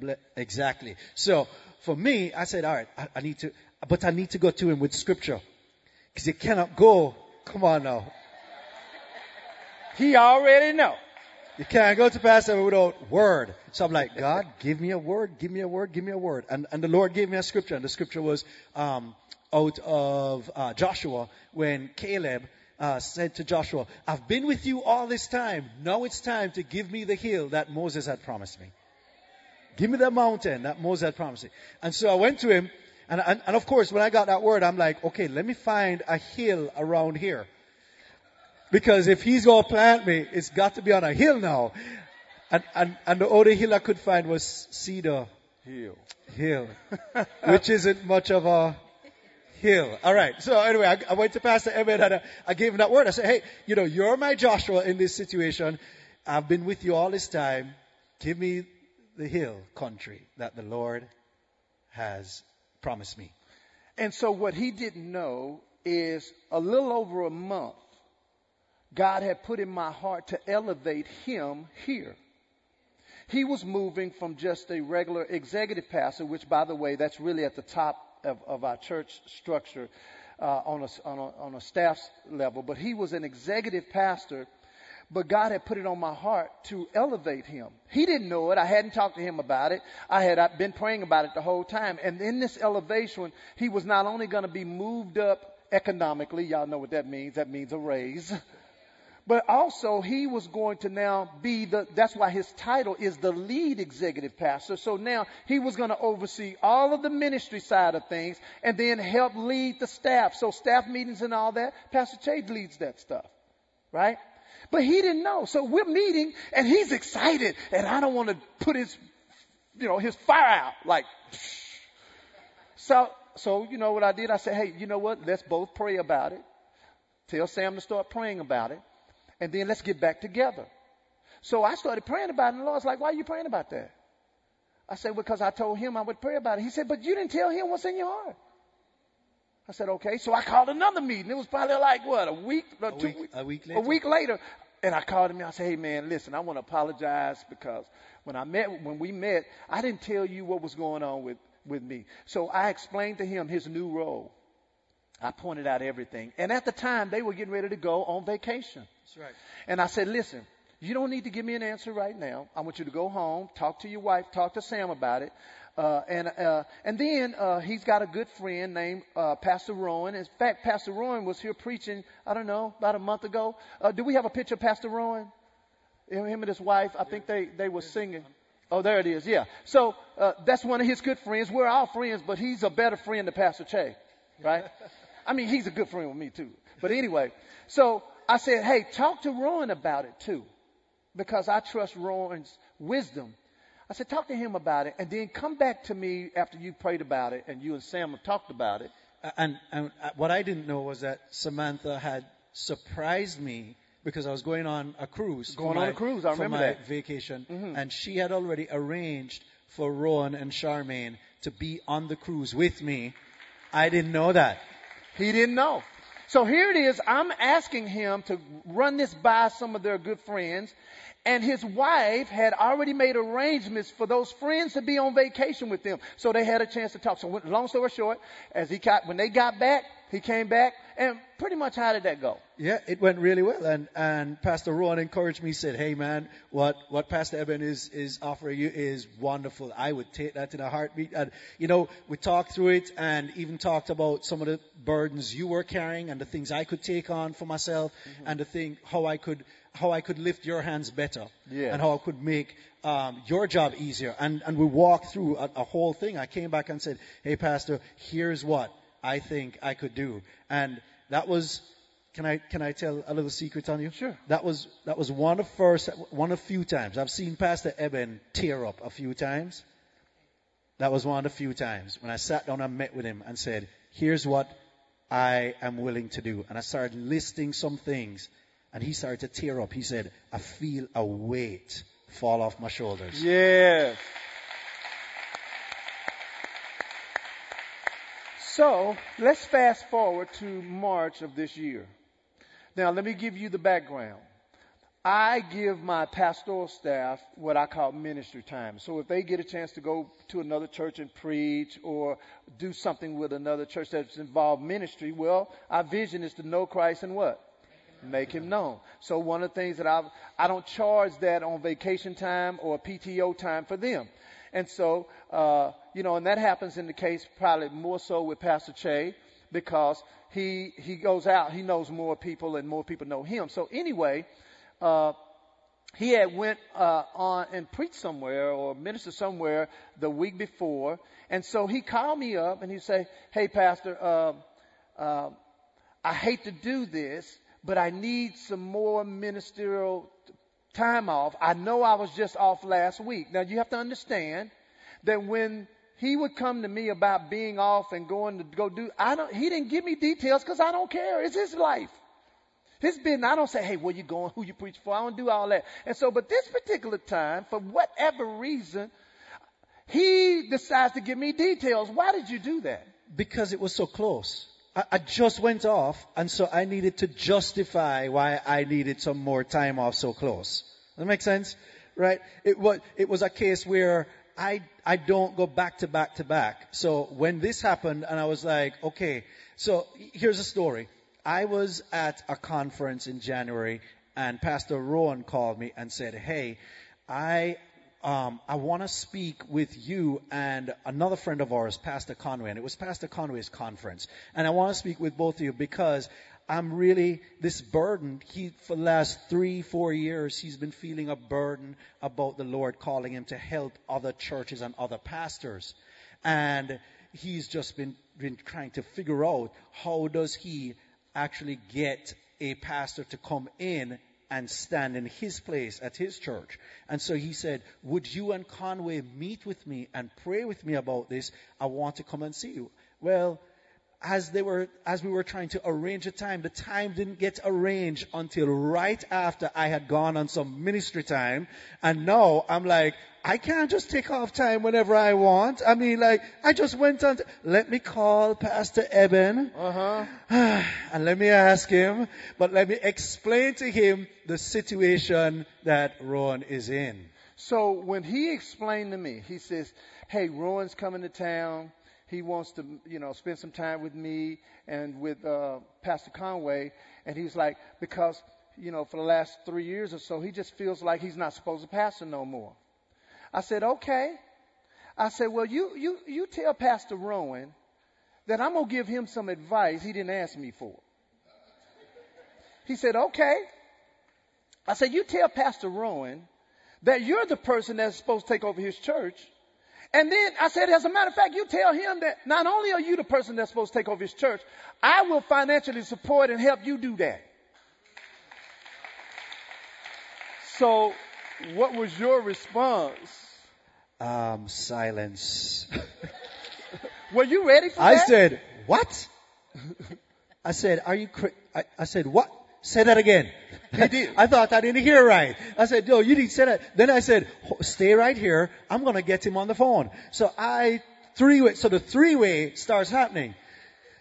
ble- exactly. So for me, I said, all right, I, I need to, but I need to go to him with scripture because you cannot go. Come on now. He already know. You can't go to Pastor without word. So I'm like, God, give me a word, give me a word, give me a word. And, and the Lord gave me a scripture, and the scripture was um, out of uh, Joshua when Caleb uh, said to Joshua, I've been with you all this time. Now it's time to give me the hill that Moses had promised me. Give me the mountain that Moses had promised me. And so I went to him, and, and, and of course, when I got that word, I'm like, okay, let me find a hill around here. Because if he's going to plant me, it's got to be on a hill now. And, and, and the only hill I could find was Cedar Hill. Hill. which isn't much of a hill. All right. So anyway, I, I went to Pastor Emmett and I, I gave him that word. I said, hey, you know, you're my Joshua in this situation. I've been with you all this time. Give me the hill country that the Lord has promised me. And so what he didn't know is a little over a month God had put in my heart to elevate him here. He was moving from just a regular executive pastor, which, by the way, that's really at the top of, of our church structure uh, on, a, on, a, on a staff level. But he was an executive pastor, but God had put it on my heart to elevate him. He didn't know it. I hadn't talked to him about it. I had I'd been praying about it the whole time. And in this elevation, he was not only going to be moved up economically, y'all know what that means. That means a raise. But also, he was going to now be the, that's why his title is the lead executive pastor. So now he was going to oversee all of the ministry side of things and then help lead the staff. So staff meetings and all that, Pastor Chade leads that stuff. Right? But he didn't know. So we're meeting and he's excited and I don't want to put his, you know, his fire out. Like, so, so you know what I did? I said, hey, you know what? Let's both pray about it. Tell Sam to start praying about it and then let's get back together. So I started praying about it, and the Lord's like, why are you praying about that? I said, because I told him I would pray about it. He said, but you didn't tell him what's in your heart. I said, okay. So I called another meeting. It was probably like, what, a week, a two week, weeks? A week later. A week later. And I called him and I said, hey man, listen, I want to apologize because when I met, when we met, I didn't tell you what was going on with, with me. So I explained to him his new role. I pointed out everything. And at the time, they were getting ready to go on vacation. That's right. And I said, listen, you don't need to give me an answer right now. I want you to go home, talk to your wife, talk to Sam about it. Uh, and uh, and then uh, he's got a good friend named uh, Pastor Rowan. In fact, Pastor Rowan was here preaching. I don't know about a month ago. Uh, do we have a picture of Pastor Rowan? Him and his wife. I think they they were singing. Oh, there it is. Yeah. So uh, that's one of his good friends. We're all friends, but he's a better friend than Pastor Che, right? I mean, he's a good friend with me too. But anyway, so I said, hey, talk to Rowan about it too, because I trust Rowan's wisdom. I said, talk to him about it, and then come back to me after you prayed about it and you and Sam have talked about it. And, and uh, what I didn't know was that Samantha had surprised me because I was going on a cruise. Going on a cruise, I remember for my that. vacation, mm-hmm. and she had already arranged for Rowan and Charmaine to be on the cruise with me. I didn't know that. He didn't know. So here it is. I'm asking him to run this by some of their good friends. And his wife had already made arrangements for those friends to be on vacation with them. So they had a chance to talk. So long story short, as he got, when they got back, he came back and pretty much how did that go? Yeah, it went really well. And, and Pastor Rowan encouraged me, said, Hey man, what, what Pastor Eben is, is offering you is wonderful. I would take that in a heartbeat. And, you know, we talked through it and even talked about some of the burdens you were carrying and the things I could take on for myself mm-hmm. and the thing, how I could, how I could lift your hands better yeah. and how I could make um, your job easier. And, and we walked through a, a whole thing. I came back and said, Hey pastor, here's what I think I could do. And that was, can I, can I tell a little secret on you? Sure. That was, that was one of first, one of few times. I've seen Pastor Eben tear up a few times. That was one of the few times when I sat down and met with him and said, here's what I am willing to do. And I started listing some things and he started to tear up. He said, I feel a weight fall off my shoulders. Yes. So let's fast forward to March of this year. Now, let me give you the background. I give my pastoral staff what I call ministry time. So if they get a chance to go to another church and preach or do something with another church that's involved ministry, well, our vision is to know Christ and what? Make him known. So one of the things that I I don't charge that on vacation time or PTO time for them. And so, uh, you know, and that happens in the case probably more so with Pastor Che because he, he goes out, he knows more people and more people know him. So anyway, uh, he had went uh, on and preached somewhere or ministered somewhere the week before, and so he called me up and he said, "Hey, Pastor, uh, uh, I hate to do this, but I need some more ministerial time off. I know I was just off last week. Now you have to understand that when he would come to me about being off and going to go do, I don't, he didn't give me details because I don't care. It's his life. His business. I don't say, hey, where you going? Who you preach for? I don't do all that. And so, but this particular time, for whatever reason, he decides to give me details. Why did you do that? Because it was so close. I, I just went off, and so I needed to justify why I needed some more time off so close. Does that make sense? Right? It was, it was a case where I, I don't go back to back to back. So when this happened and I was like, okay, so here's a story. I was at a conference in January and Pastor Rowan called me and said, hey, I, um, I want to speak with you and another friend of ours, Pastor Conway. And it was Pastor Conway's conference. And I want to speak with both of you because I'm really this burden. He, for the last three, four years, he's been feeling a burden about the Lord calling him to help other churches and other pastors. And he's just been, been trying to figure out how does he actually get a pastor to come in and stand in his place at his church. And so he said, would you and Conway meet with me and pray with me about this? I want to come and see you. Well, as they were, as we were trying to arrange a time, the time didn't get arranged until right after I had gone on some ministry time. And now I'm like, I can't just take off time whenever I want. I mean, like, I just went on, to, let me call Pastor Eben. Uh-huh. and let me ask him, but let me explain to him the situation that Rowan is in. So when he explained to me, he says, hey, Rowan's coming to town he wants to, you know, spend some time with me and with uh, Pastor Conway. And he's like, because, you know, for the last three years or so, he just feels like he's not supposed to pastor no more. I said, okay. I said, well, you, you, you tell Pastor Rowan that I'm going to give him some advice he didn't ask me for. He said, okay. I said, you tell Pastor Rowan that you're the person that's supposed to take over his church and then I said, as a matter of fact, you tell him that not only are you the person that's supposed to take over his church, I will financially support and help you do that. So, what was your response? Um, silence. Were you ready for I that? I said, what? I said, are you, cra-? I, I said, what? Say that again. I thought I didn't hear right. I said, yo, you didn't say that. Then I said, stay right here. I'm going to get him on the phone. So I three way, so the three way starts happening.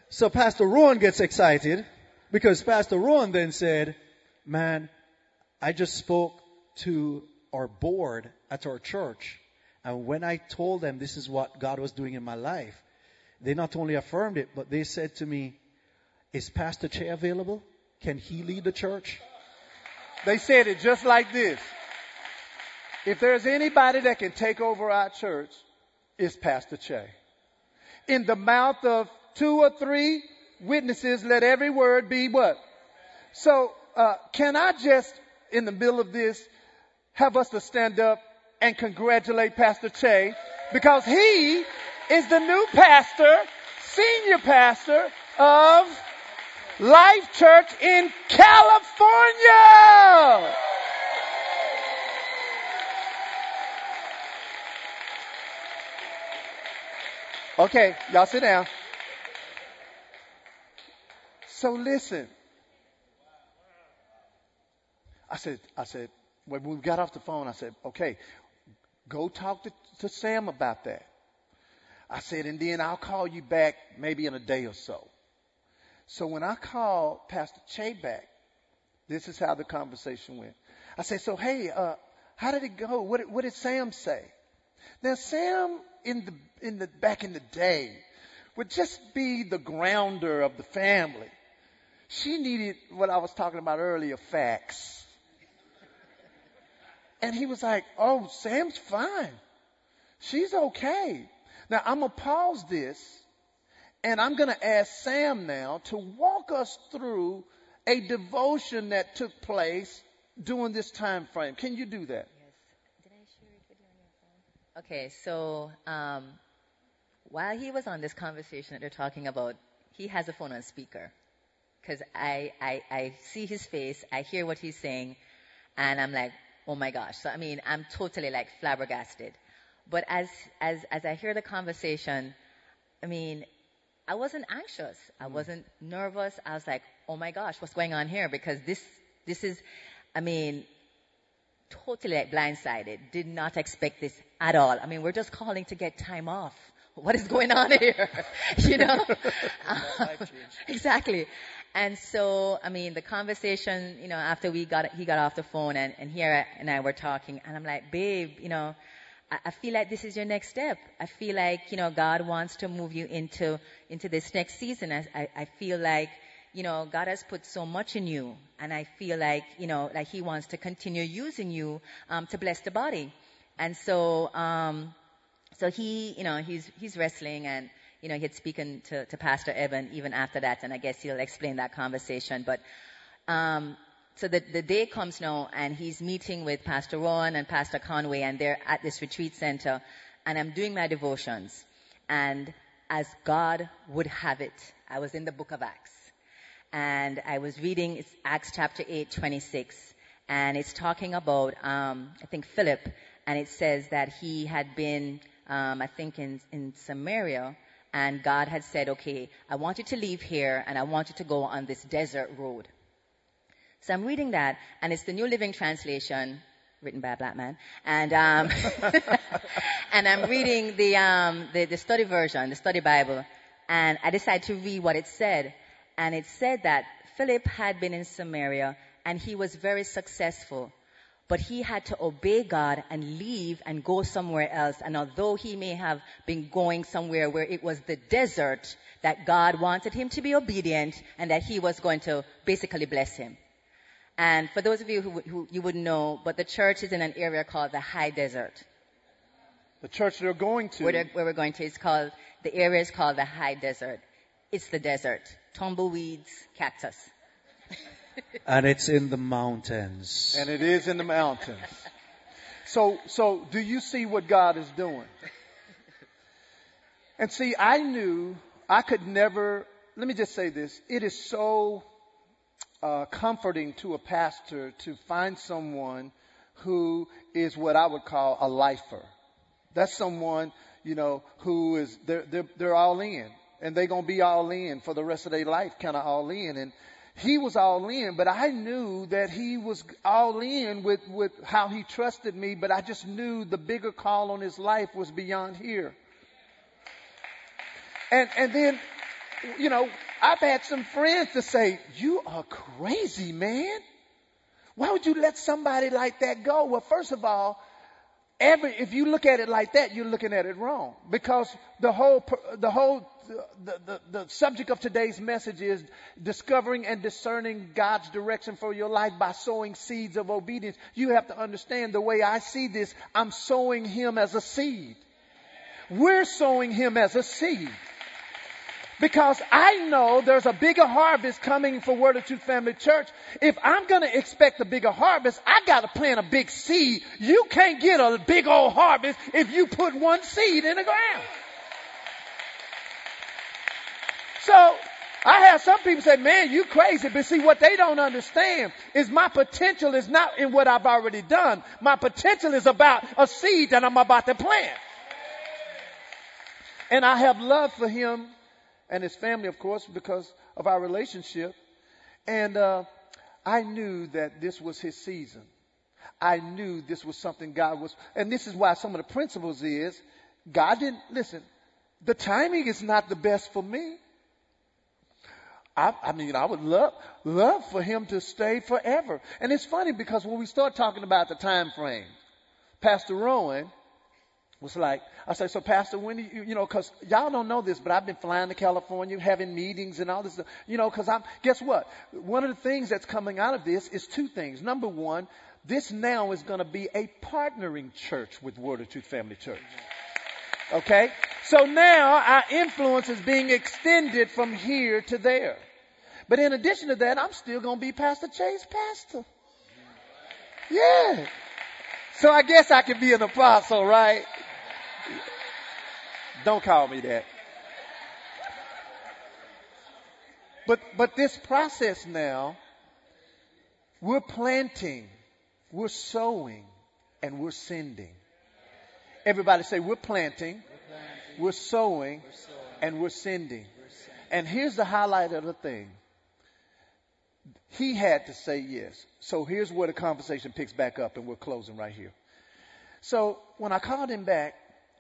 So Pastor Rowan gets excited Because Pastor Rowan then said, man, I just spoke to our board at our church. And when I told them this is what God was doing in my life, they not only affirmed it, but they said to me, is Pastor Che available? Can he lead the church? They said it just like this. If there's anybody that can take over our church, it's Pastor Che. In the mouth of two or three witnesses, let every word be what? So, uh, can I just, in the middle of this, have us to stand up and congratulate Pastor Che because he is the new pastor, senior pastor of Life Church in California. Okay, y'all sit down. So listen. I said, I said, when we got off the phone, I said, okay, go talk to, to Sam about that. I said, and then I'll call you back maybe in a day or so. So when I called Pastor Che back, this is how the conversation went. I said, so hey, uh, how did it go? What, what did Sam say? Now Sam in the, in the, back in the day would just be the grounder of the family. She needed what I was talking about earlier, facts. And he was like, oh, Sam's fine. She's okay. Now I'm going to pause this and I'm going to ask Sam now to walk us through a devotion that took place during this time frame. Can you do that? Yes. Can I share? Okay, so um, while he was on this conversation that they're talking about, he has a phone on speaker because I, I I see his face, I hear what he's saying, and I'm like, oh my gosh. So I mean, I'm totally like flabbergasted. But as as as I hear the conversation, I mean, I wasn't anxious. I mm. wasn't nervous. I was like, oh my gosh, what's going on here? Because this this is, I mean, totally like blindsided. Did not expect this at all. I mean, we're just calling to get time off. What is going on here? you know? exactly. And so, I mean, the conversation, you know, after we got, he got off the phone and, and here and I were talking and I'm like, babe, you know, I, feel like this is your next step. I feel like, you know, God wants to move you into, into this next season. I, I, I feel like, you know, God has put so much in you, and I feel like, you know, like He wants to continue using you um, to bless the body. And so, um, so he, you know, he's he's wrestling, and you know, he had spoken to, to Pastor Eben even after that, and I guess he'll explain that conversation. But um, so the, the day comes now, and he's meeting with Pastor Ron and Pastor Conway, and they're at this retreat center, and I'm doing my devotions, and as God would have it, I was in the book of Acts and I was reading Acts chapter 8, 26, and it's talking about, um, I think Philip, and it says that he had been, um, I think in, in Samaria, and God had said, okay, I want you to leave here, and I want you to go on this desert road. So I'm reading that, and it's the New Living Translation, written by a black man, and um, and I'm reading the, um, the the study version, the study Bible, and I decided to read what it said, and it said that Philip had been in Samaria and he was very successful. But he had to obey God and leave and go somewhere else. And although he may have been going somewhere where it was the desert, that God wanted him to be obedient and that he was going to basically bless him. And for those of you who, who you wouldn't know, but the church is in an area called the high desert. The church they're going to. Where, where we're going to is called, the area is called the high desert. It's the desert tumbleweeds, cactus. and it's in the mountains. And it is in the mountains. So, so do you see what God is doing? And see, I knew I could never, let me just say this. It is so uh, comforting to a pastor to find someone who is what I would call a lifer. That's someone, you know, who is, they're, they're, they're all in and they're going to be all in for the rest of their life, kind of all in. And he was all in, but I knew that he was all in with, with how he trusted me, but I just knew the bigger call on his life was beyond here. And, and then, you know, I've had some friends to say, you are crazy, man. Why would you let somebody like that go? Well, first of all, every, if you look at it like that, you're looking at it wrong. Because the whole, the whole, the, the, the subject of today's message is discovering and discerning God's direction for your life by sowing seeds of obedience. You have to understand the way I see this, I'm sowing Him as a seed. We're sowing Him as a seed. Because I know there's a bigger harvest coming for Word of Truth Family Church. If I'm going to expect a bigger harvest, I got to plant a big seed. You can't get a big old harvest if you put one seed in the ground. So, I have some people say, man, you crazy. But see, what they don't understand is my potential is not in what I've already done. My potential is about a seed that I'm about to plant. And I have love for him and his family, of course, because of our relationship. And uh, I knew that this was his season. I knew this was something God was, and this is why some of the principles is God didn't listen. The timing is not the best for me. I, I, mean, I would love, love for him to stay forever. And it's funny because when we start talking about the time frame, Pastor Rowan, was like, I said, so Pastor, when do you, you know, cause y'all don't know this, but I've been flying to California, having meetings and all this stuff, you know, cause I'm, guess what? One of the things that's coming out of this is two things. Number one, this now is going to be a partnering church with Word of Truth Family Church. Okay? So now our influence is being extended from here to there. But in addition to that, I'm still going to be Pastor Che's pastor. Yeah. So I guess I can be an apostle, right? Don't call me that. But, but this process now, we're planting, we're sowing, and we're sending. Everybody say, we're planting, we're, planting, we're, sowing, we're sowing, and we're sending. we're sending. And here's the highlight of the thing. He had to say yes. So here's where the conversation picks back up, and we're closing right here. So when I called him back,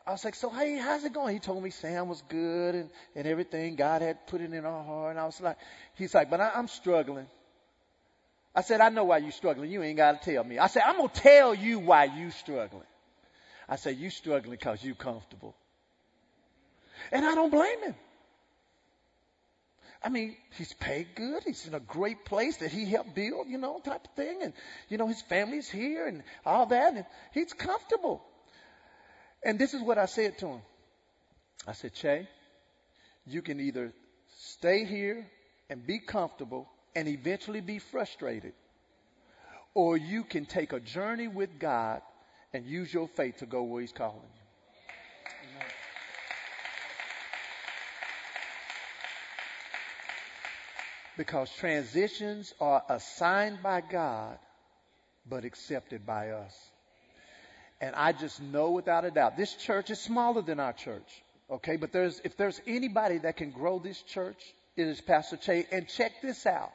I was like, so hey, how's it going? He told me Sam was good and, and everything. God had put it in our heart. And I was like, he's like, but I, I'm struggling. I said, I know why you're struggling. You ain't got to tell me. I said, I'm going to tell you why you struggling. I said, you struggling because you comfortable. And I don't blame him. I mean, he's paid good. He's in a great place that he helped build, you know, type of thing. And, you know, his family's here and all that. And he's comfortable. And this is what I said to him. I said, Che, you can either stay here and be comfortable and eventually be frustrated, or you can take a journey with God and use your faith to go where He's calling you. Because transitions are assigned by God, but accepted by us. And I just know without a doubt, this church is smaller than our church. Okay, but there's, if there's anybody that can grow this church, it is Pastor Che. And check this out.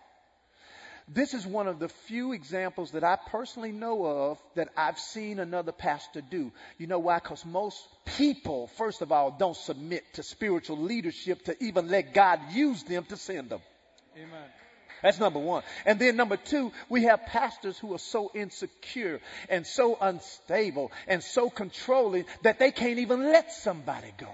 This is one of the few examples that I personally know of that I've seen another pastor do. You know why? Because most people, first of all, don't submit to spiritual leadership to even let God use them to send them. Amen. That's number one. And then number two, we have pastors who are so insecure and so unstable and so controlling that they can't even let somebody go.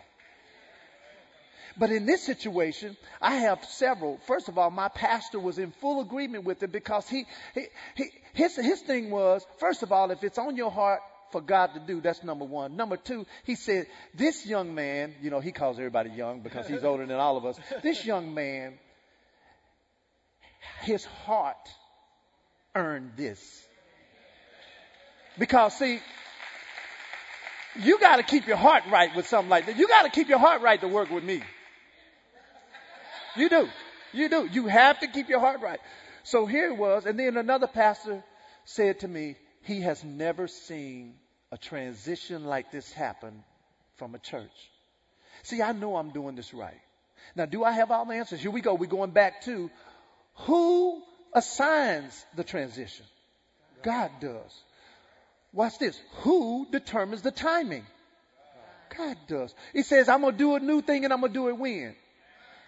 But in this situation, I have several. First of all, my pastor was in full agreement with it because he, he, he his, his thing was, first of all, if it's on your heart for God to do, that's number one. Number two, he said, this young man, you know, he calls everybody young because he's older than all of us. This young man his heart earned this. Because see, you gotta keep your heart right with something like that. You gotta keep your heart right to work with me. You do. You do. You have to keep your heart right. So here it was, and then another pastor said to me, he has never seen a transition like this happen from a church. See, I know I'm doing this right. Now, do I have all the answers? Here we go. We're going back to who assigns the transition? God does. Watch this. Who determines the timing? God does. He says, I'm going to do a new thing and I'm going to do it when.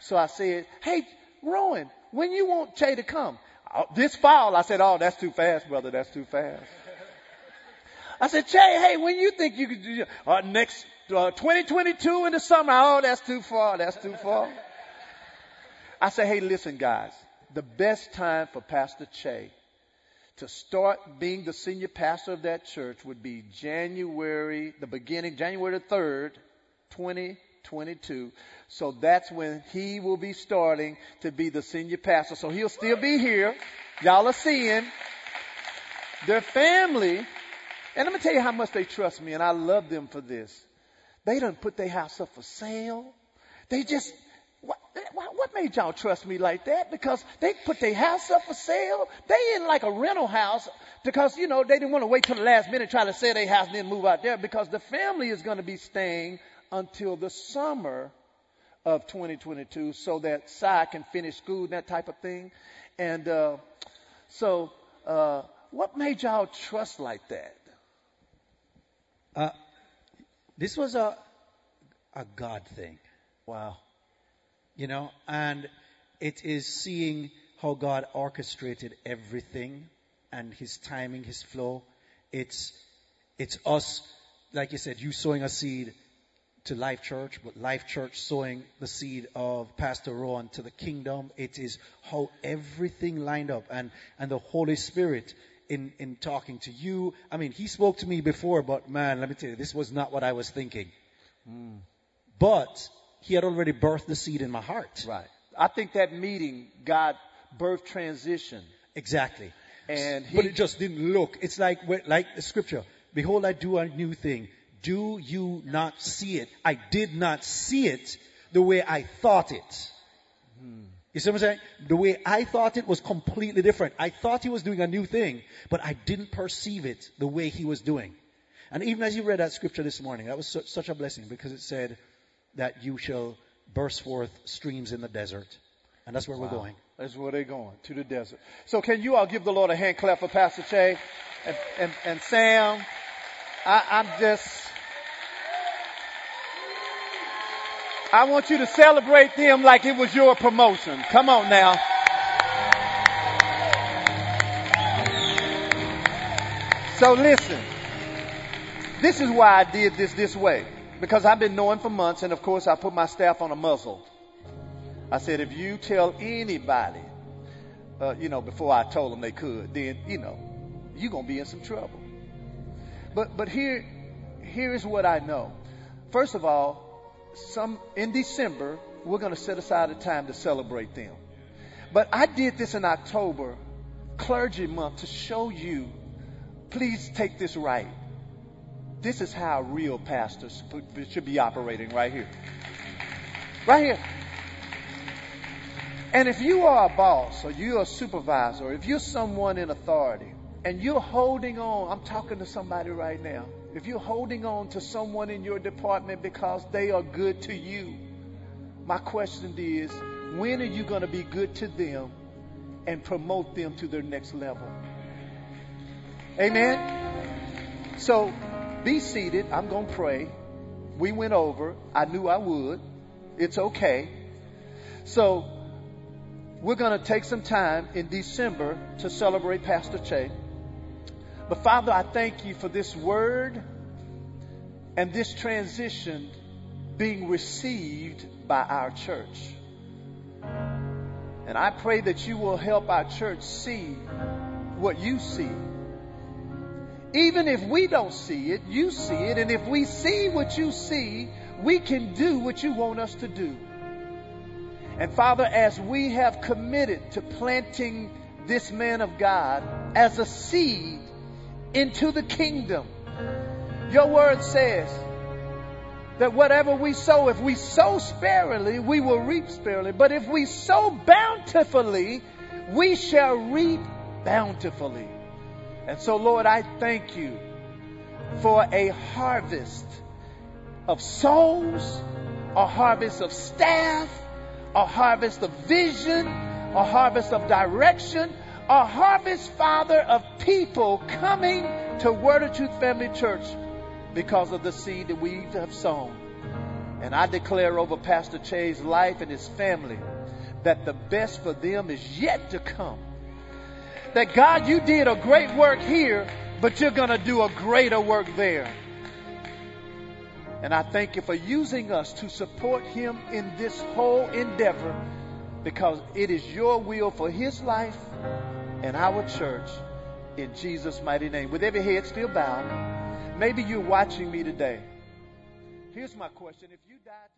So I said, hey, growing. When you want Che to come? Oh, this fall, I said, oh, that's too fast, brother. That's too fast. I said, Che, hey, when you think you could do uh, next uh, 2022 in the summer? Oh, that's too far. That's too far. I said, hey, listen, guys. The best time for Pastor Che to start being the senior pastor of that church would be January, the beginning, January the 3rd, 2022. So that's when he will be starting to be the senior pastor. So he'll still be here. Y'all are seeing their family. And let me tell you how much they trust me, and I love them for this. They done put their house up for sale. They just, what, what made y'all trust me like that? Because they put their house up for sale. They in like a rental house because, you know, they didn't want to wait till the last minute try to sell their house and then move out there because the family is going to be staying until the summer of 2022 so that Si can finish school and that type of thing. And, uh, so, uh, what made y'all trust like that? Uh, this was a, a God thing. Wow. You know, and it is seeing how God orchestrated everything and his timing, his flow. It's, it's us, like you said, you sowing a seed to Life Church, but Life Church sowing the seed of Pastor Rowan to the kingdom. It is how everything lined up and, and the Holy Spirit in, in talking to you. I mean, he spoke to me before, but man, let me tell you, this was not what I was thinking. Mm. But he had already birthed the seed in my heart. Right. I think that meeting God birth transition. Exactly. And he, but it just didn't look. It's like like the scripture. Behold, I do a new thing. Do you not see it? I did not see it the way I thought it. Hmm. You see what I'm saying? The way I thought it was completely different. I thought he was doing a new thing, but I didn't perceive it the way he was doing. And even as you read that scripture this morning, that was su- such a blessing because it said, that you shall burst forth streams in the desert. And that's where wow. we're going. That's where they're going, to the desert. So can you all give the Lord a hand clap for Pastor Che and, and, and Sam? I, I'm just, I want you to celebrate them like it was your promotion. Come on now. So listen, this is why I did this this way because I've been knowing for months, and of course, I put my staff on a muzzle. I said, if you tell anybody, uh, you know, before I told them they could, then, you know, you're going to be in some trouble. But, but here, here's what I know. First of all, some, in December, we're going to set aside a time to celebrate them. But I did this in October, clergy month, to show you, please take this right. This is how real pastors should be operating right here. Right here. And if you are a boss or you're a supervisor or if you're someone in authority and you're holding on, I'm talking to somebody right now. If you're holding on to someone in your department because they are good to you, my question is, when are you going to be good to them and promote them to their next level? Amen? So be seated. I'm going to pray. We went over. I knew I would. It's okay. So, we're going to take some time in December to celebrate Pastor Che. But Father, I thank you for this word and this transition being received by our church. And I pray that you will help our church see what you see even if we don't see it, you see it. And if we see what you see, we can do what you want us to do. And Father, as we have committed to planting this man of God as a seed into the kingdom, your word says that whatever we sow, if we sow sparingly, we will reap sparingly. But if we sow bountifully, we shall reap bountifully. And so, Lord, I thank you for a harvest of souls, a harvest of staff, a harvest of vision, a harvest of direction, a harvest, Father, of people coming to Word of Truth Family Church because of the seed that we have sown. And I declare over Pastor Che's life and his family that the best for them is yet to come. That God, you did a great work here, but you're going to do a greater work there. And I thank you for using us to support him in this whole endeavor because it is your will for his life and our church in Jesus' mighty name. With every head still bowed, maybe you're watching me today. Here's my question. If you died